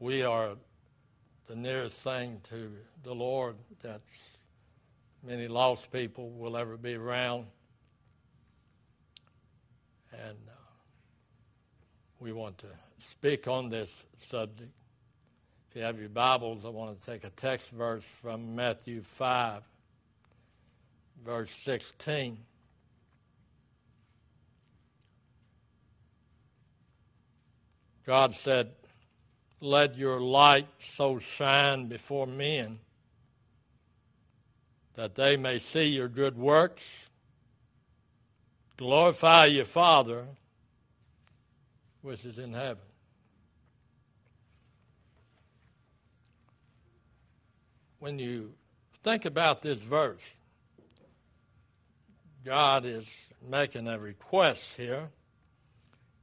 we are the nearest thing to the Lord that many lost people will ever be around. And uh, we want to speak on this subject. If you have your Bibles, I want to take a text verse from Matthew 5, verse 16. God said, Let your light so shine before men that they may see your good works, glorify your Father which is in heaven. When you think about this verse, God is making a request here.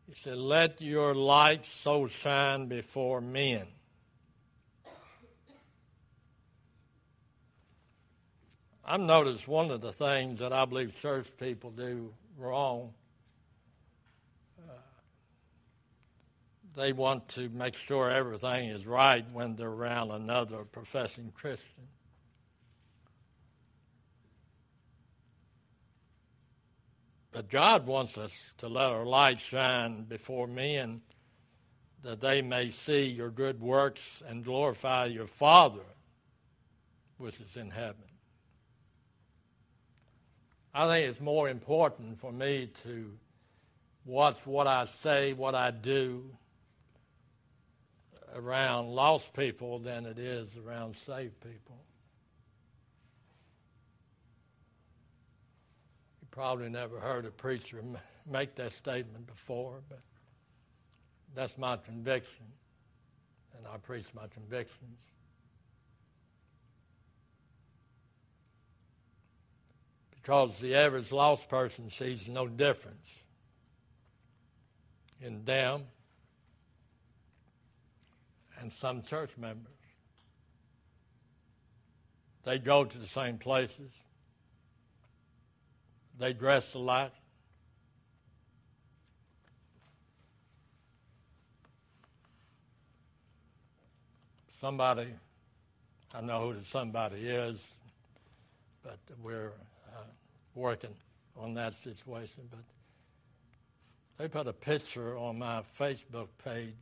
He said, Let your light so shine before men. I've noticed one of the things that I believe church people do wrong. Uh, they want to make sure everything is right when they're around another professing Christian. God wants us to let our light shine before men that they may see your good works and glorify your Father which is in heaven. I think it's more important for me to watch what I say, what I do around lost people than it is around saved people. Probably never heard a preacher make that statement before, but that's my conviction, and I preach my convictions. Because the average lost person sees no difference in them and some church members. They go to the same places they dress alike. Somebody, I know who somebody is, but we're uh, working on that situation. But they put a picture on my Facebook page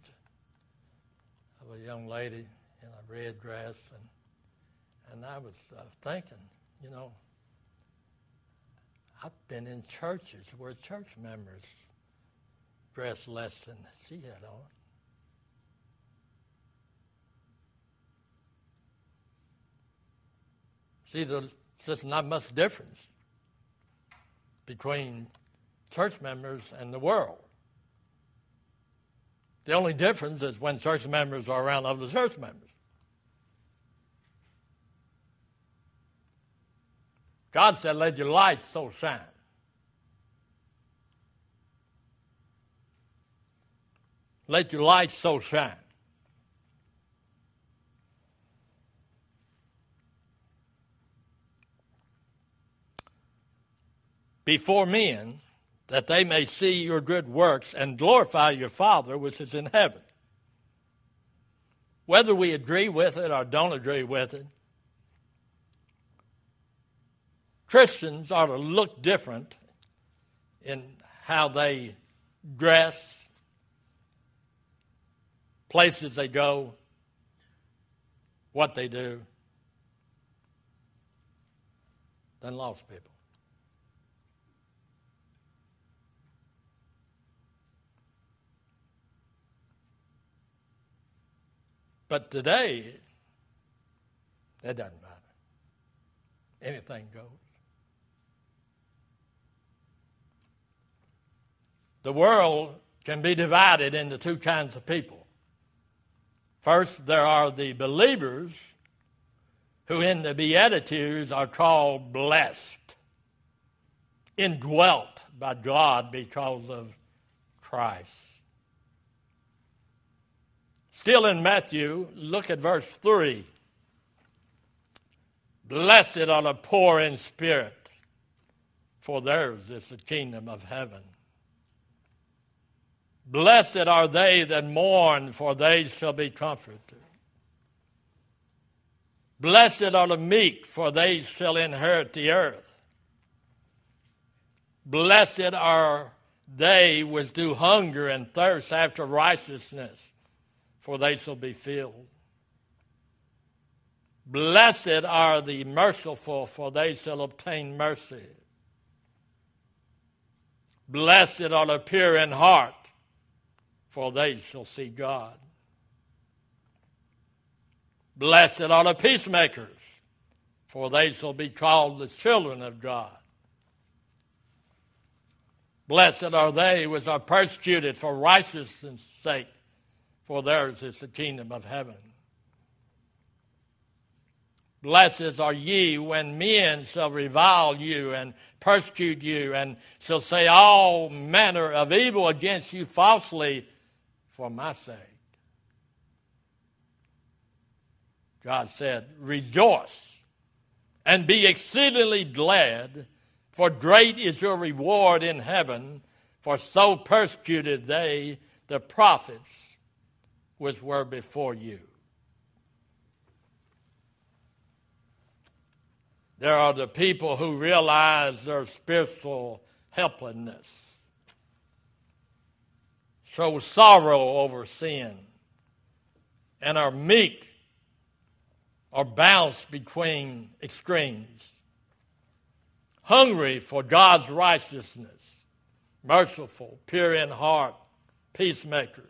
of a young lady in a red dress, and and I was uh, thinking, you know, I've been in churches where church members dress less than she had on. See, there's not much difference between church members and the world. The only difference is when church members are around other church members. God said, Let your light so shine. Let your light so shine. Before men, that they may see your good works and glorify your Father which is in heaven. Whether we agree with it or don't agree with it, Christians ought to look different in how they dress, places they go, what they do, than lost people. But today, it doesn't matter. Anything goes. The world can be divided into two kinds of people. First, there are the believers who in the Beatitudes are called blessed, indwelt by God because of Christ. Still in Matthew, look at verse 3. Blessed are the poor in spirit, for theirs is the kingdom of heaven. Blessed are they that mourn, for they shall be comforted. Blessed are the meek, for they shall inherit the earth. Blessed are they which do hunger and thirst after righteousness, for they shall be filled. Blessed are the merciful, for they shall obtain mercy. Blessed are the pure in heart, for they shall see God. Blessed are the peacemakers, for they shall be called the children of God. Blessed are they which are persecuted for righteousness' sake, for theirs is the kingdom of heaven. Blessed are ye when men shall revile you and persecute you and shall say all manner of evil against you falsely for my sake. God said, Rejoice and be exceedingly glad for great is your reward in heaven, for so persecuted they the prophets which were before you. There are the people who realize their spiritual helplessness, show sorrow over sin, and are meek or balanced between extremes hungry for God's righteousness, merciful, pure in heart, peacemakers.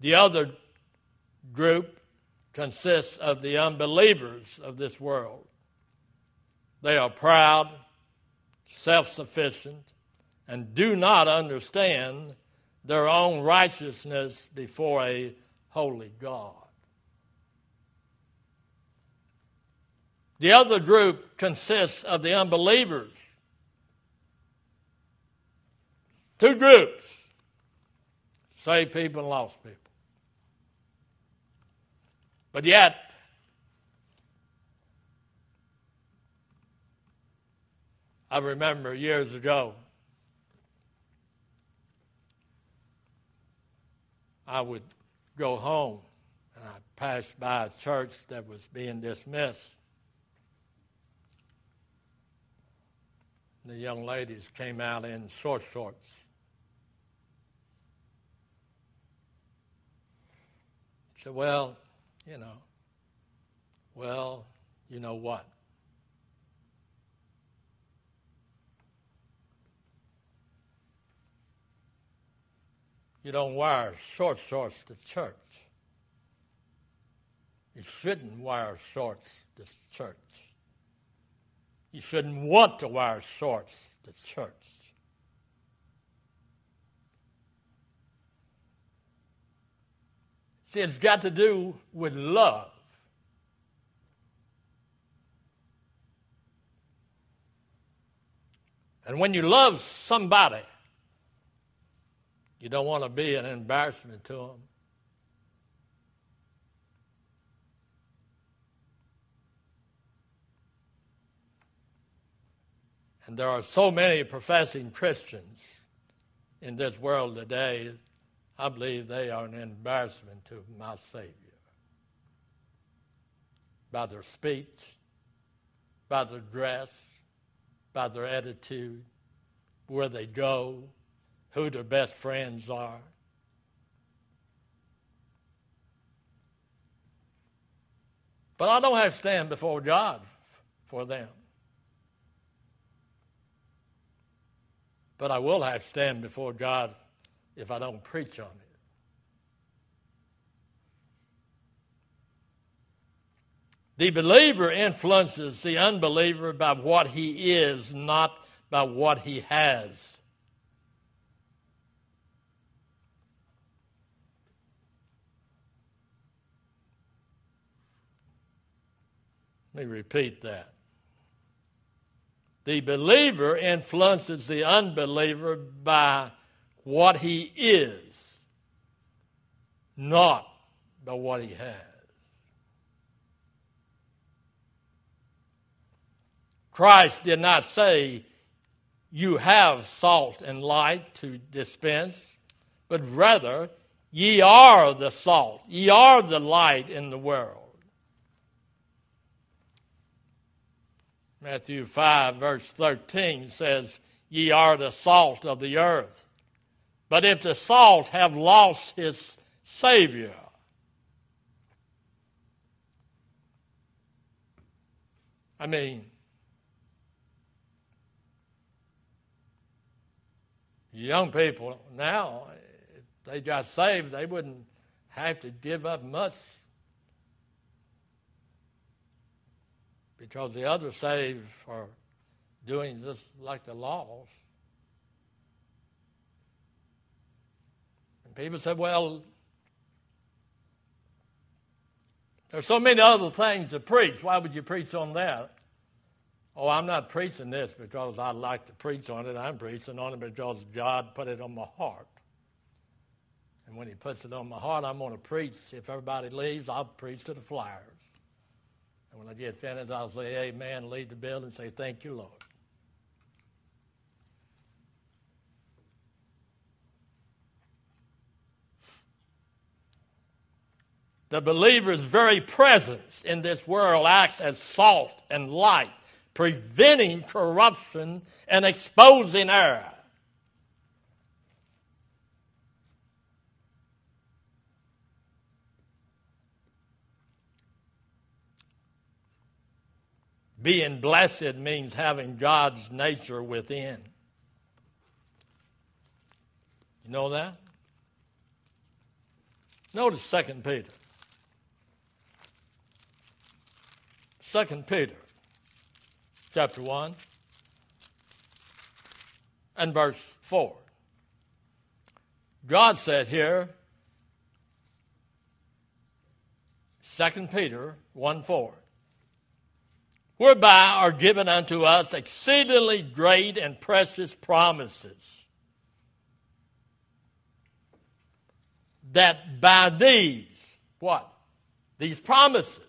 The other group consists of the unbelievers of this world. They are proud, self sufficient, and do not understand their own righteousness before a holy God. The other group consists of the unbelievers. Two groups saved people and lost people. But yet, I remember years ago, I would go home and I passed by a church that was being dismissed. the young ladies came out in short shorts. Said, Well, you know, well, you know what? You don't wear short shorts to church. You shouldn't wear shorts to church. You shouldn't want to wear shorts to church. See, it's got to do with love. And when you love somebody, you don't want to be an embarrassment to them. And there are so many professing Christians in this world today, I believe they are an embarrassment to my Savior. By their speech, by their dress, by their attitude, where they go, who their best friends are. But I don't have to stand before God for them. But I will have to stand before God if I don't preach on it. The believer influences the unbeliever by what he is, not by what he has. Let me repeat that. The believer influences the unbeliever by what he is, not by what he has. Christ did not say, you have salt and light to dispense, but rather ye are the salt, ye are the light in the world. Matthew 5, verse 13 says, Ye are the salt of the earth. But if the salt have lost his Savior, I mean, young people now, if they got saved, they wouldn't have to give up much because the other saved are doing just like the laws. And people said, well, there's so many other things to preach. Why would you preach on that? Oh, I'm not preaching this because I like to preach on it. I'm preaching on it because God put it on my heart. And when He puts it on my heart, I'm going to preach. If everybody leaves, I'll preach to the flyers. And when I get finished, I'll say, Amen, leave the building, say, Thank you, Lord. The believer's very presence in this world acts as salt and light preventing corruption and exposing error. Being blessed means having God's nature within. You know that? Notice Second Peter. Second Peter chapter 1 and verse 4. God said here, Second Peter 1 4, whereby are given unto us exceedingly great and precious promises, that by these, what? These promises,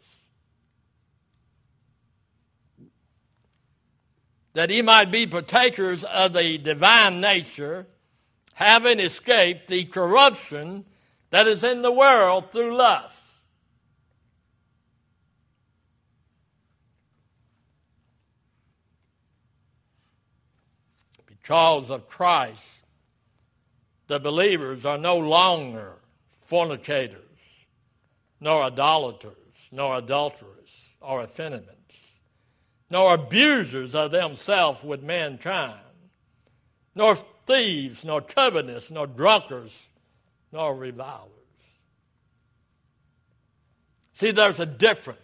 that he might be partakers of the divine nature, having escaped the corruption that is in the world through lust. Because of Christ, the believers are no longer fornicators, nor idolaters, nor adulterers, or effeminate nor abusers of themselves with mankind, nor thieves, nor covetous, nor drunkards, nor revilers. See, there's a difference.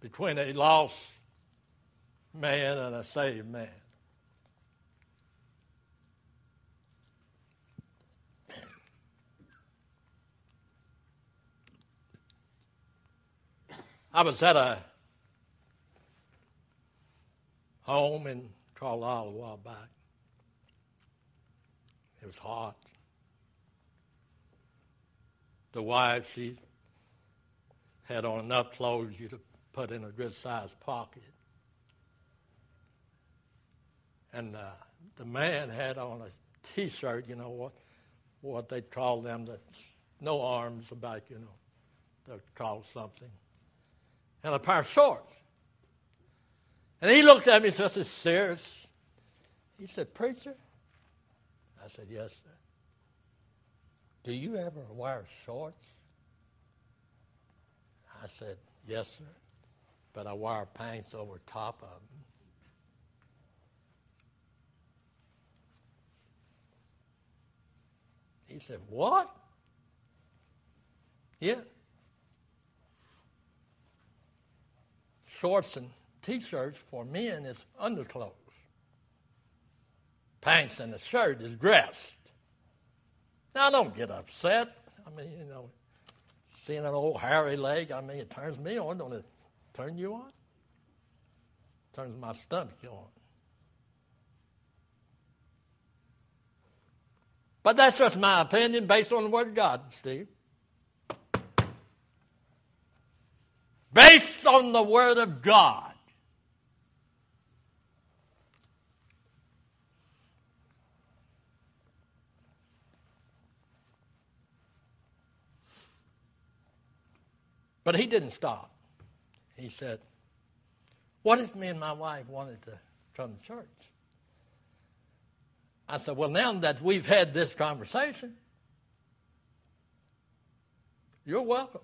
Between a lost man and a saved man. I was at a home in Carlisle a while back. It was hot. The wife, she had on enough clothes you to put in a good sized pocket. And uh, the man had on a t shirt, you know, what, what they call them, that no arms about, you know, they're called something and a pair of shorts. And he looked at me just as serious. He said, Preacher? I said, Yes, sir. Do you ever wear shorts? I said, Yes, sir. But I wear pants over top of them. He said, What? Yeah. shorts and t-shirts for men is underclothes. Pants and a shirt is dressed. Now, don't get upset. I mean, you know, seeing an old hairy leg, I mean, it turns me on. Don't it turn you on? Turns my stomach on. But that's just my opinion based on the Word of God, Steve. based on the Word of God. But he didn't stop. He said, What if me and my wife wanted to come to church? I said, Well, now that we've had this conversation, you're welcome.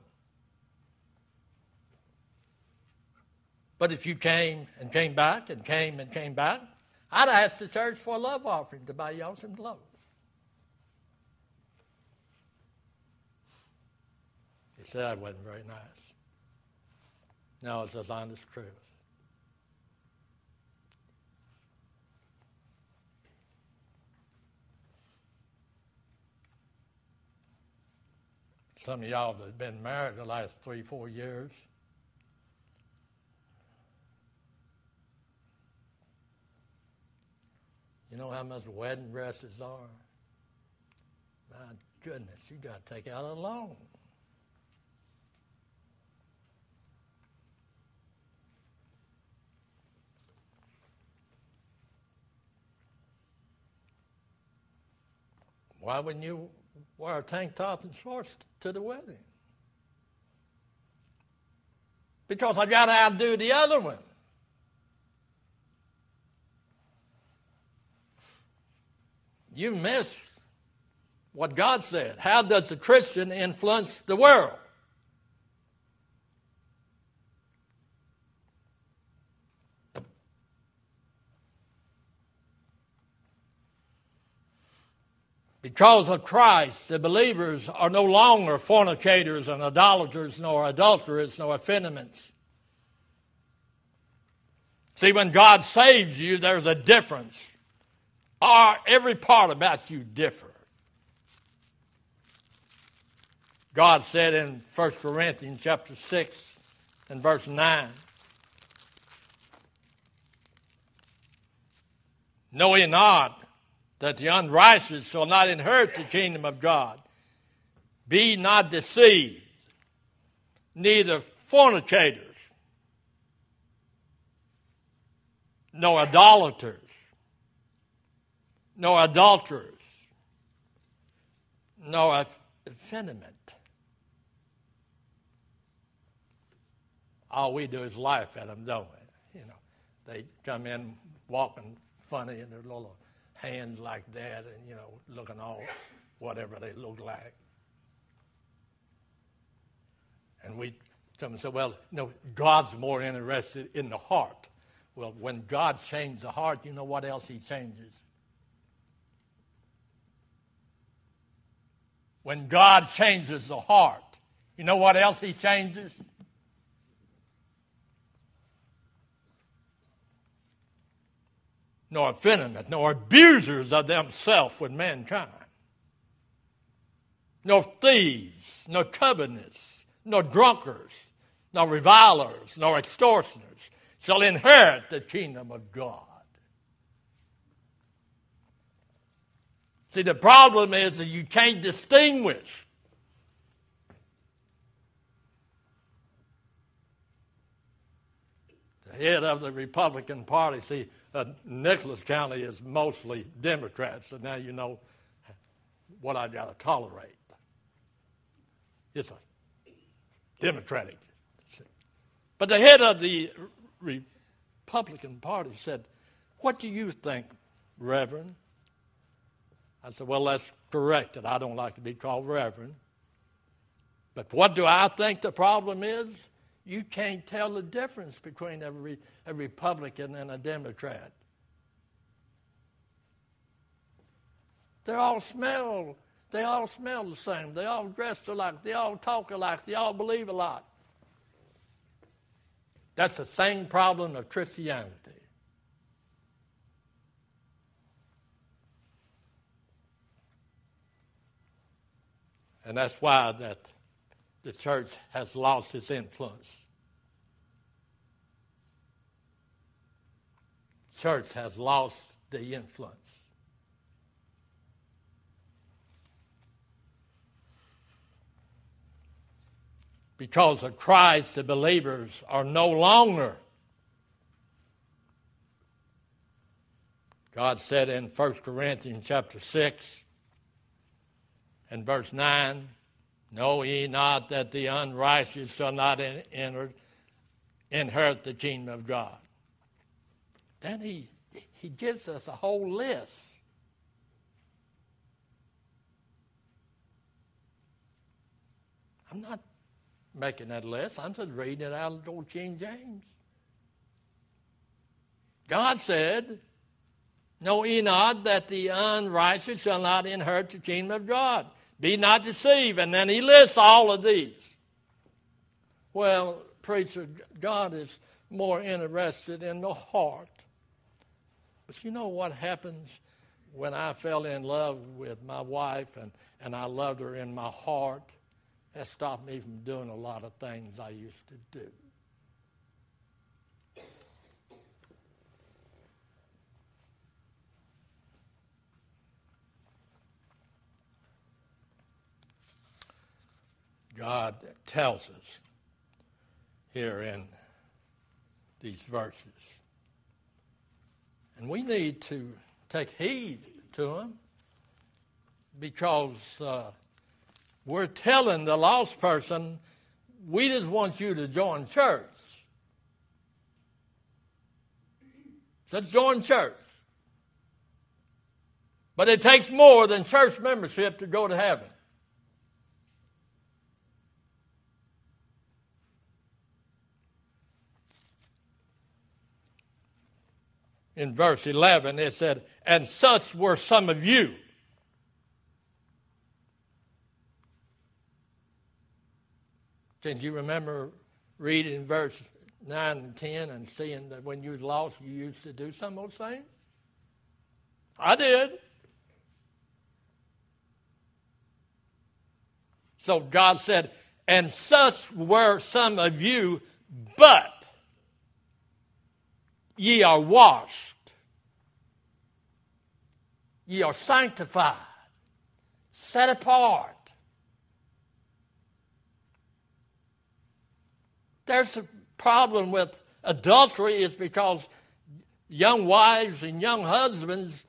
But if you came and came back and came and came back, I'd ask the church for a love offering to buy y'all some clothes. He said that wasn't very nice. No, it's as honest truth. Some of y'all that have been married the last three, four years, you know how much wedding dresses are? My goodness, you got to take out a loan. Why wouldn't you wear a tank top and shorts to the wedding? Because I got to outdo the other one. You miss what God said. How does the Christian influence the world? Because of Christ, the believers are no longer fornicators and idolaters, nor adulterers, nor effeminates. See, when God saves you, there's a difference. Or every part about you differ. God said in 1 Corinthians chapter 6 and verse 9, Know ye not that the unrighteous shall not inherit the kingdom of God. Be not deceived, neither fornicators, nor idolaters, nor adulterers, nor effeminate. All we do is laugh at them, don't we? You know, they come in walking funny in their little hands like that and, you know, looking all whatever they look like. And we some say, well, no, God's more interested in the heart. Well, when God changes the heart, you know what else he changes? When God changes the heart, you know what else he changes? Nor effeminate, nor abusers of themselves with mankind, nor thieves, nor covetous, nor drunkards, nor revilers, nor extortioners shall inherit the kingdom of God. See, the problem is that you can't distinguish. The head of the Republican Party, see, uh, Nicholas County is mostly Democrats, so now you know what I got to tolerate. It's a Democratic. But the head of the Republican Party said, What do you think, Reverend? I said, Well, that's correct, and I don't like to be called Reverend. But what do I think the problem is? You can't tell the difference between a, re, a Republican and a Democrat. They all smell. They all smell the same. They all dress alike. They all talk alike. They all believe a lot. That's the same problem of Christianity. And that's why that the church has lost its influence. Church has lost the influence. because of Christ, the believers are no longer. God said in 1 Corinthians chapter 6 and verse 9, Know ye not that the unrighteous shall not enter, inherit the kingdom of God? Then he, he gives us a whole list. I'm not making that list. I'm just reading it out of the old King James. God said, Know ye not that the unrighteous shall not inherit the kingdom of God? Be not deceived. And then he lists all of these. Well, preacher, God is more interested in the heart. But you know what happens when I fell in love with my wife and, and I loved her in my heart? That stopped me from doing a lot of things I used to do. God tells us here in these verses. And we need to take heed to them because uh, we're telling the lost person, we just want you to join church. Let's join church. But it takes more than church membership to go to heaven. In verse 11, it said, And such were some of you. Can you remember reading verse 9 and 10 and seeing that when you was lost, you used to do some of those things? I did. So God said, And such were some of you, but Ye are washed. Ye are sanctified, set apart. There's a problem with adultery is because young wives and young husbands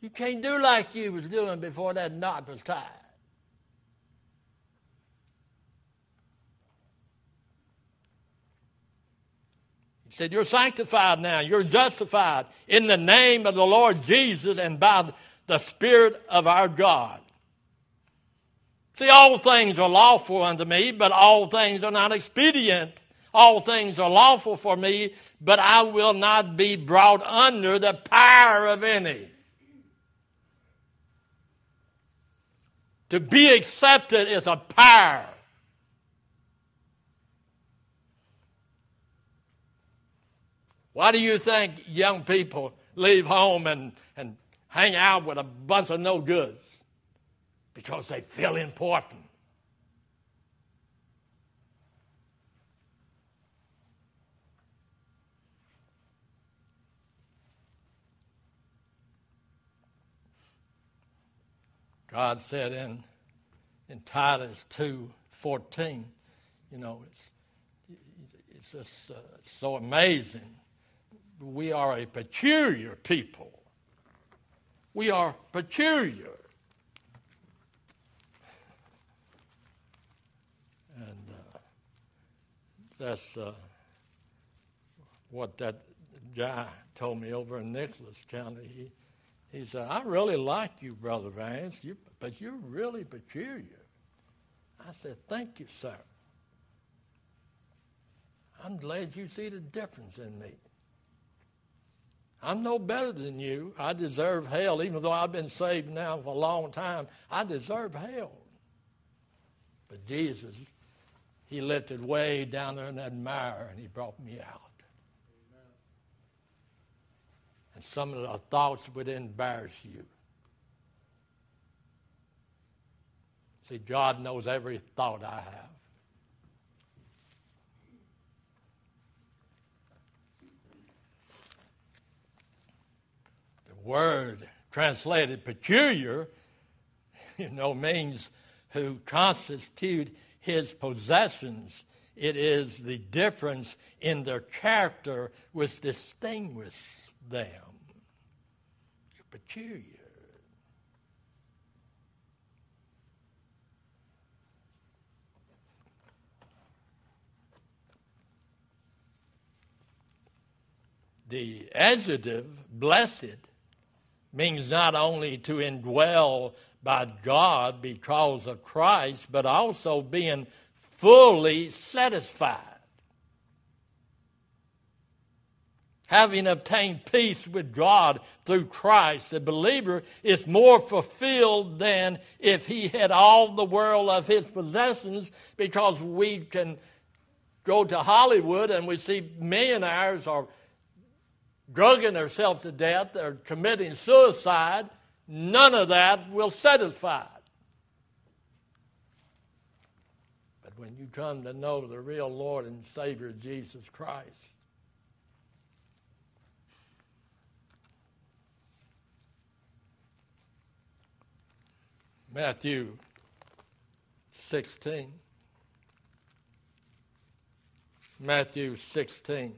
you can't do like you was doing before that knot was tied. Said, You're sanctified now. You're justified in the name of the Lord Jesus and by the Spirit of our God. See, all things are lawful unto me, but all things are not expedient. All things are lawful for me, but I will not be brought under the power of any. To be accepted is a power. Why do you think young people leave home and, and hang out with a bunch of no goods? Because they feel important. God said in, in Titus 2:14, you know, it's, it's just uh, so amazing we are a peculiar people. We are peculiar. And uh, that's uh, what that guy told me over in Nicholas County. He, he said, I really like you, Brother Vance, you, but you're really peculiar. I said, Thank you, sir. I'm glad you see the difference in me. I'm no better than you. I deserve hell, even though I've been saved now for a long time. I deserve hell. But Jesus, He lifted way down there in that mire and He brought me out. And some of the thoughts would embarrass you. See, God knows every thought I have. Word translated peculiar, you know, means who constitute his possessions. It is the difference in their character which distinguishes them. You're peculiar. The adjective blessed means not only to indwell by God because of Christ, but also being fully satisfied. Having obtained peace with God through Christ, the believer is more fulfilled than if he had all the world of his possessions, because we can go to Hollywood and we see millionaires or drugging themselves to death or committing suicide, none of that will satisfy. But when you come to know the real Lord and Savior Jesus Christ, Matthew 16. Matthew 16.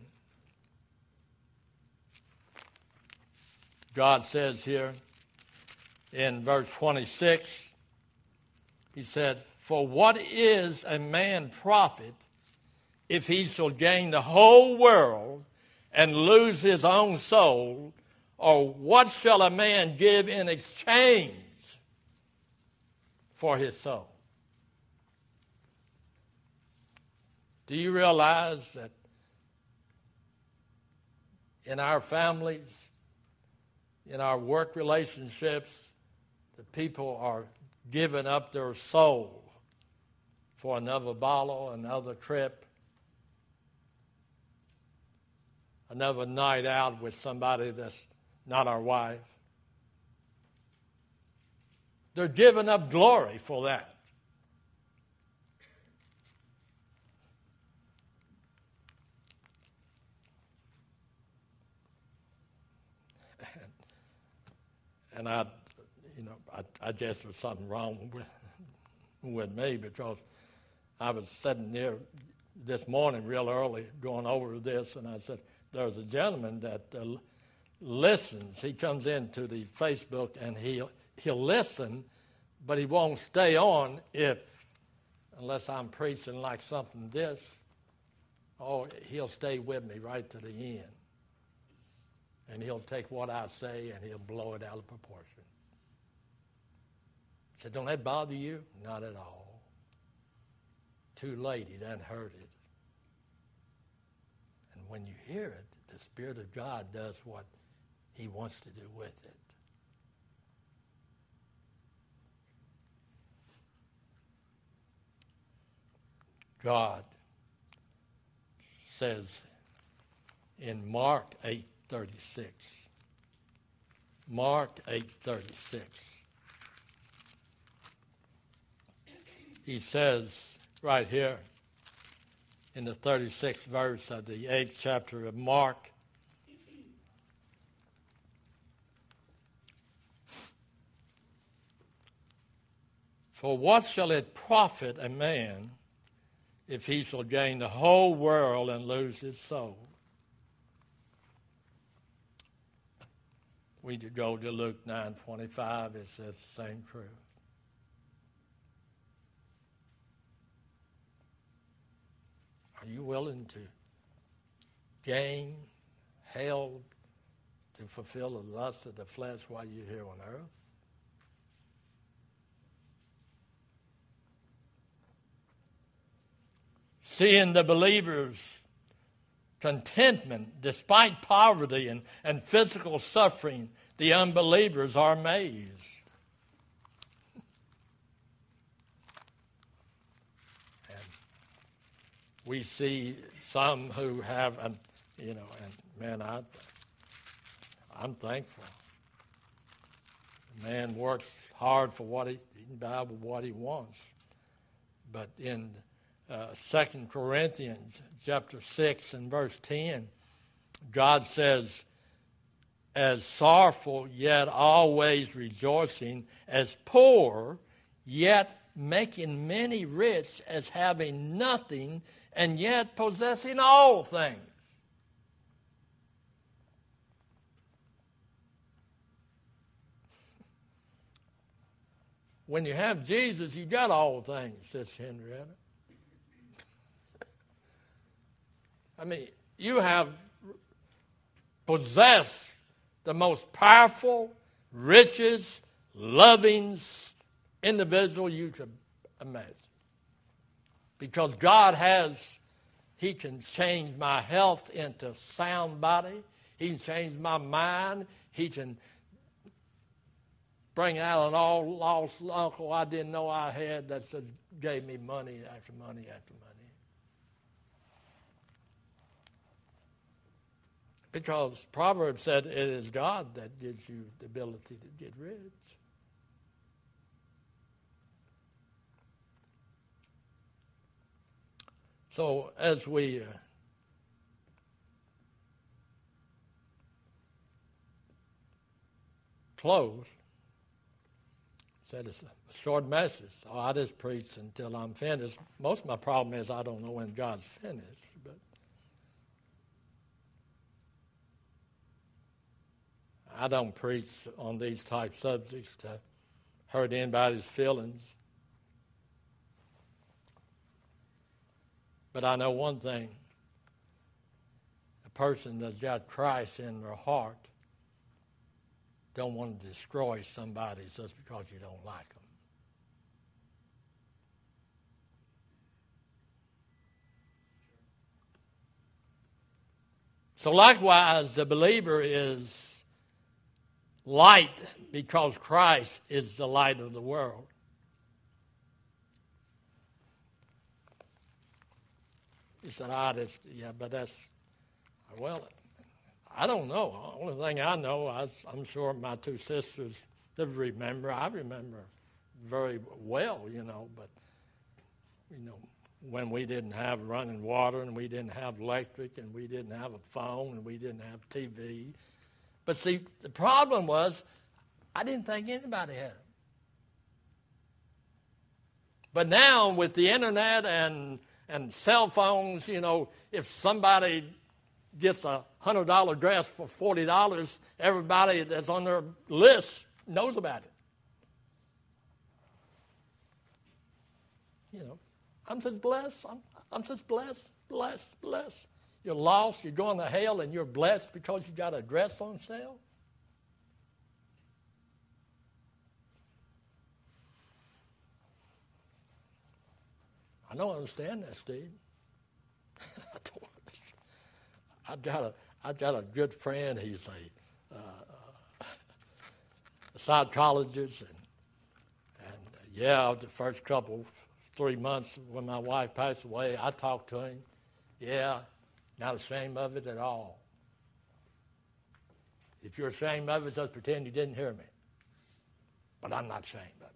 God says here in verse 26, He said, For what is a man profit if he shall gain the whole world and lose his own soul? Or what shall a man give in exchange for his soul? Do you realize that in our families, in our work relationships, the people are giving up their soul for another bottle, another trip, another night out with somebody that's not our wife. They're giving up glory for that. And I, you know, I, I guess there's something wrong with, with me because I was sitting there this morning real early going over this, and I said, there's a gentleman that uh, listens. He comes into the Facebook and he'll, he'll listen, but he won't stay on if, unless I'm preaching like something this, oh, he'll stay with me right to the end and he'll take what I say and he'll blow it out of proportion. I said, Don't that bother you? Not at all. Too late, he done heard it. And when you hear it, the Spirit of God does what he wants to do with it. God says in Mark 8 36. Mark 8:36. He says right here in the 36th verse of the 8th chapter of Mark For what shall it profit a man if he shall gain the whole world and lose his soul? We go to Luke 9:25, it says the same truth. Are you willing to gain hell to fulfill the lust of the flesh while you're here on earth? Seeing the believers contentment despite poverty and, and physical suffering, the unbelievers are amazed. And we see some who have, um, you know, and man, I, I'm thankful. The man works hard for what he, he can buy what he wants. But in uh, Second Corinthians chapter 6 and verse 10, God says, as sorrowful, yet always rejoicing, as poor, yet making many rich as having nothing, and yet possessing all things. When you have Jesus, you got all things, says Henrietta. I mean, you have possessed the most powerful, richest, loving individual you could imagine. Because God has, He can change my health into sound body. He can change my mind. He can bring out an all lost uncle I didn't know I had that gave me money after money after money. Because Proverbs said it is God that gives you the ability to get rich. So as we uh, close, said it's a short message. So I just preach until I'm finished. Most of my problem is I don't know when God's finished. I don't preach on these type subjects to hurt anybody's feelings. But I know one thing a person that's got Christ in their heart don't want to destroy somebody just because you don't like them. So, likewise, the believer is light because Christ is the light of the world. He said, I just, yeah, but that's, well, I don't know. The only thing I know, I, I'm sure my two sisters they remember. I remember very well, you know, but, you know, when we didn't have running water and we didn't have electric and we didn't have a phone and we didn't have TV but see, the problem was I didn't think anybody had them. But now with the internet and and cell phones, you know, if somebody gets a hundred dollar dress for forty dollars, everybody that's on their list knows about it. You know, I'm just blessed. I'm, I'm just blessed, blessed, blessed. You're lost, you're going to hell, and you're blessed because you got a dress on sale? I don't understand that, Steve. I don't I've got a, I've got a good friend. He's a, uh, a psychologist, and, and uh, yeah, the first couple, three months when my wife passed away, I talked to him. Yeah, not ashamed of it at all. If you're ashamed of it, just pretend you didn't hear me. But I'm not ashamed of it.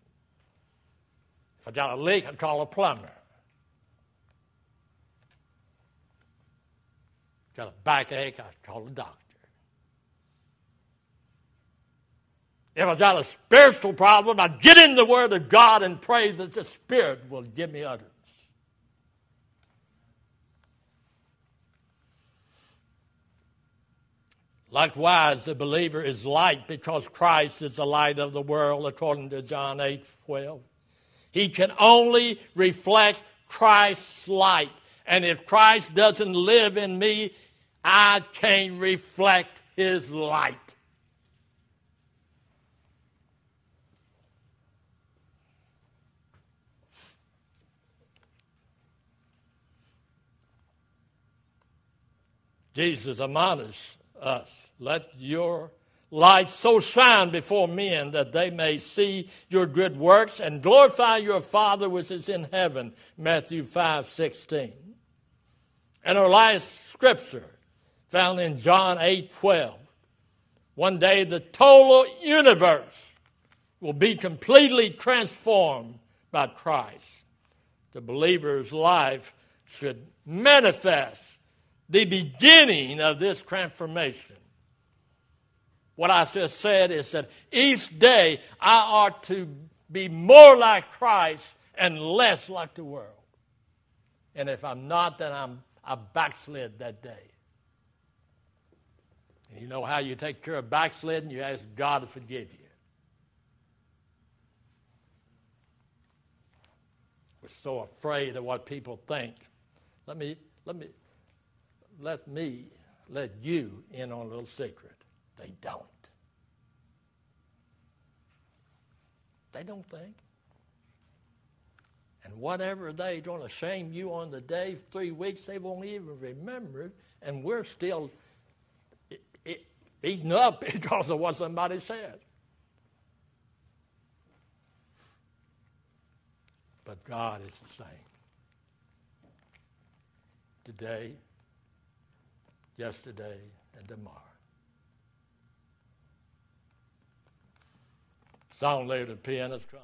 If I got a leak, I'd call a plumber. Got a backache, I'd call a doctor. If I got a spiritual problem, I'd get in the Word of God and pray that the Spirit will give me utterance. Likewise, the believer is light because Christ is the light of the world, according to John 8 12. He can only reflect Christ's light. And if Christ doesn't live in me, I can't reflect his light. Jesus admonished us let your light so shine before men that they may see your good works and glorify your Father which is in heaven. Matthew 5 16. And our last scripture, found in John 8 12. One day the total universe will be completely transformed by Christ. The believer's life should manifest the beginning of this transformation. What I just said is that each day I ought to be more like Christ and less like the world. And if I'm not, then I'm I backslid that day. And you know how you take care of backsliding? You ask God to forgive you. We're so afraid of what people think. Let me let me let me let you in on a little secret. They don't. They don't think. And whatever they're going to shame you on the day, three weeks, they won't even remember it. And we're still eaten up because of what somebody said. But God is the same. Today, yesterday, and tomorrow. Song later, pianist, drum.